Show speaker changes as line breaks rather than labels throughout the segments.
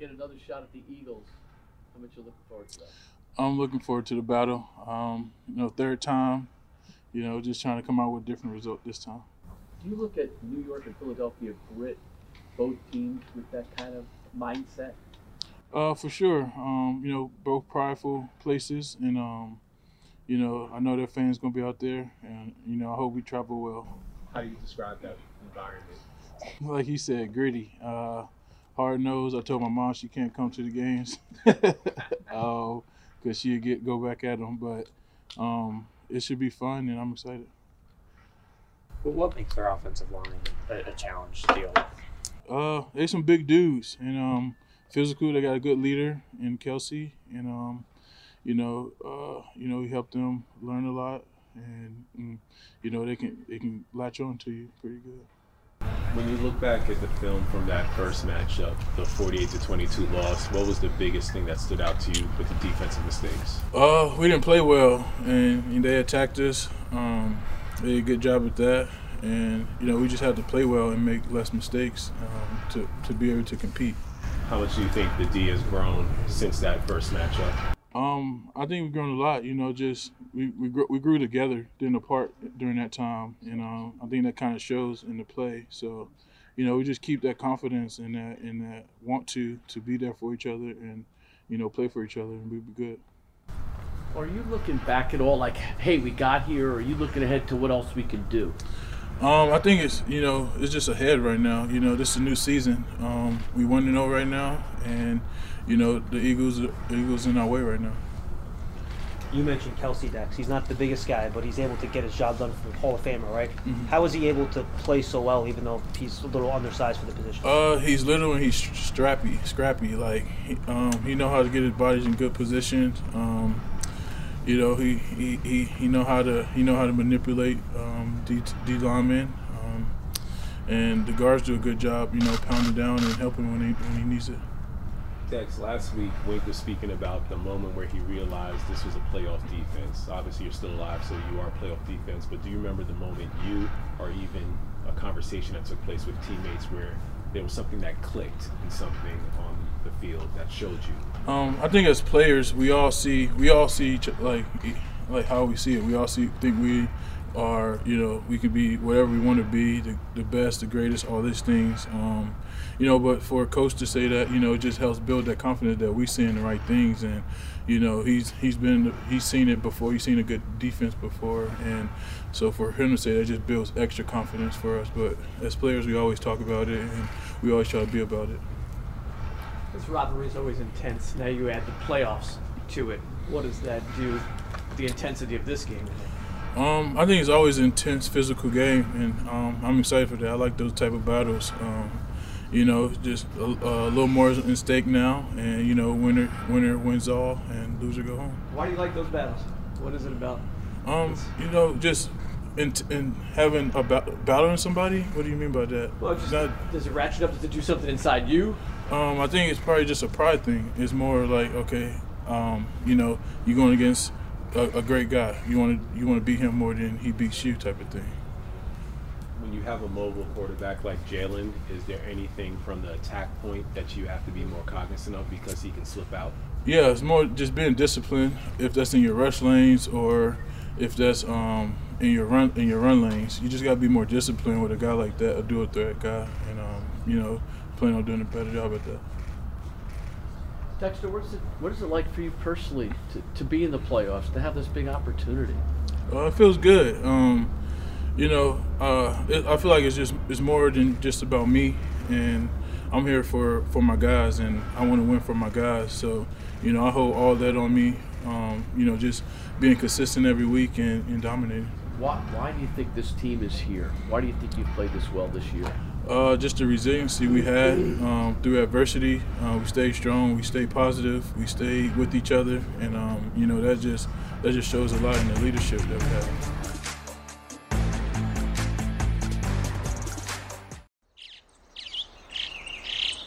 Get another shot at the Eagles, how much you looking forward to that?
I'm looking forward to the battle. Um, you know, third time, you know, just trying to come out with a different result this time.
Do you look at New York and Philadelphia grit both teams with that kind of mindset?
Uh, for sure. Um, you know, both prideful places, and um, you know, I know their fans gonna be out there, and you know, I hope we travel well.
How do you describe that environment?
Like he said, gritty, uh, hard nosed. I told my mom she can't come to the games, uh, cause she'll get go back at them. But um, it should be fun, and I'm excited.
But what makes their offensive line a, a challenge to deal?
Uh, they some big dudes, and um, physical. They got a good leader in Kelce, and um, you know, uh, you know, he helped them learn a lot, and, and you know, they can they can latch on to you pretty good.
When you look back at the film from that first matchup, the 48 to 22 loss, what was the biggest thing that stood out to you with the defensive mistakes?
Uh, we didn't play well, and, and they attacked us. Um, they did a good job at that, and you know, we just had to play well and make less mistakes um, to to be able to compete.
How much do you think the D has grown since that first matchup?
Um, I think we've grown a lot. You know, just we we grew, we grew together, didn't apart during that time, and um, I think that kind of shows in the play. So, you know, we just keep that confidence and that and that want to to be there for each other and you know play for each other and we'll be good.
Are you looking back at all like, hey, we got here, or are you looking ahead to what else we can do?
Um, I think it's you know it's just ahead right now. You know, this is a new season. Um, we want to know right now, and you know the Eagles the Eagles in our way right now.
You mentioned Kelce Dex. He's not the biggest guy, but he's able to get his job done for the Hall of Famer, right? How is he able to play so well, even though he's a little undersized for the position?
Uh, he's little and he's strappy, scrappy. Like he, um, he know how to get his bodies in good positions. Um, you know, he, he, he, he know how to he know how to manipulate um, D, D linemen. Um, and the guards do a good job, you know, pounding down and helping when he when he needs it.
Dex, last week Wink was speaking about the moment where he realized this was a playoff defense. Obviously, you're still alive, so you are playoff defense. But do you remember the moment you, or even a conversation that took place with teammates where there was something that clicked and something on the field that showed you?
Um, I think as players, we all see we all see each, like like how we see it. We all see think we are you know we can be whatever we want to be, the, the best, the greatest, all these things. Um, you know, but for a coach to say that, you know, it just helps build that confidence that we're seeing the right things, and you know, he's he's been he's seen it before. He's seen a good defense before, and so for him to say that just builds extra confidence for us. But as players, we always talk about it, and we always try to be about it.
This rivalry is always intense. Now you add the playoffs to it. What does that do? The intensity of this game.
Um, I think it's always an intense physical game, and um, I'm excited for that. I like those type of battles. Um, you know, just a, a, little more in stake now, and you know, winner winner wins all, and loser go home.
Why do you like those battles? What is it about?
Um, you know, just in, in having a ba- battling somebody. What do you mean by that?
Well, just,
Not-
does it ratchet up to do something inside you?
Um, I think it's probably just a pride thing. It's more like okay, um, you know, you're going against a, a great guy. You want to you want to beat him more than he beats you, type of thing.
When you have a mobile quarterback like Jalen, is there anything from the attack point that you have to be more cognizant of because he can slip out?
Yeah, it's more just being disciplined. If that's in your rush lanes or if that's um, in your run in your run lanes, you just got to be more disciplined with a guy like that, a dual threat guy, and um, you know, plan on doing a better job at that.
Dexter, what is it? What is it like for you personally to, to be in the playoffs, to have this big opportunity?
Uh, it feels good. Um, you know, uh, it, I feel like it's just it's more than just about me, and I'm here for for my guys, and I want to win for my guys. So, you know, I hold all that on me. Um, you know, just being consistent every week and, and dominating.
Why, why do you think this team is here? Why do you think you've played this well this year?
Uh, just the resiliency we had um, through adversity. Uh, we stayed strong. We stayed positive. We stayed with each other, and um, you know that just that just shows a lot in the leadership that we have.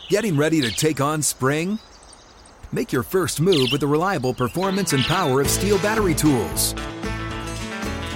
Getting ready to take on spring? Make your first move with the reliable performance and power of Stihl battery tools.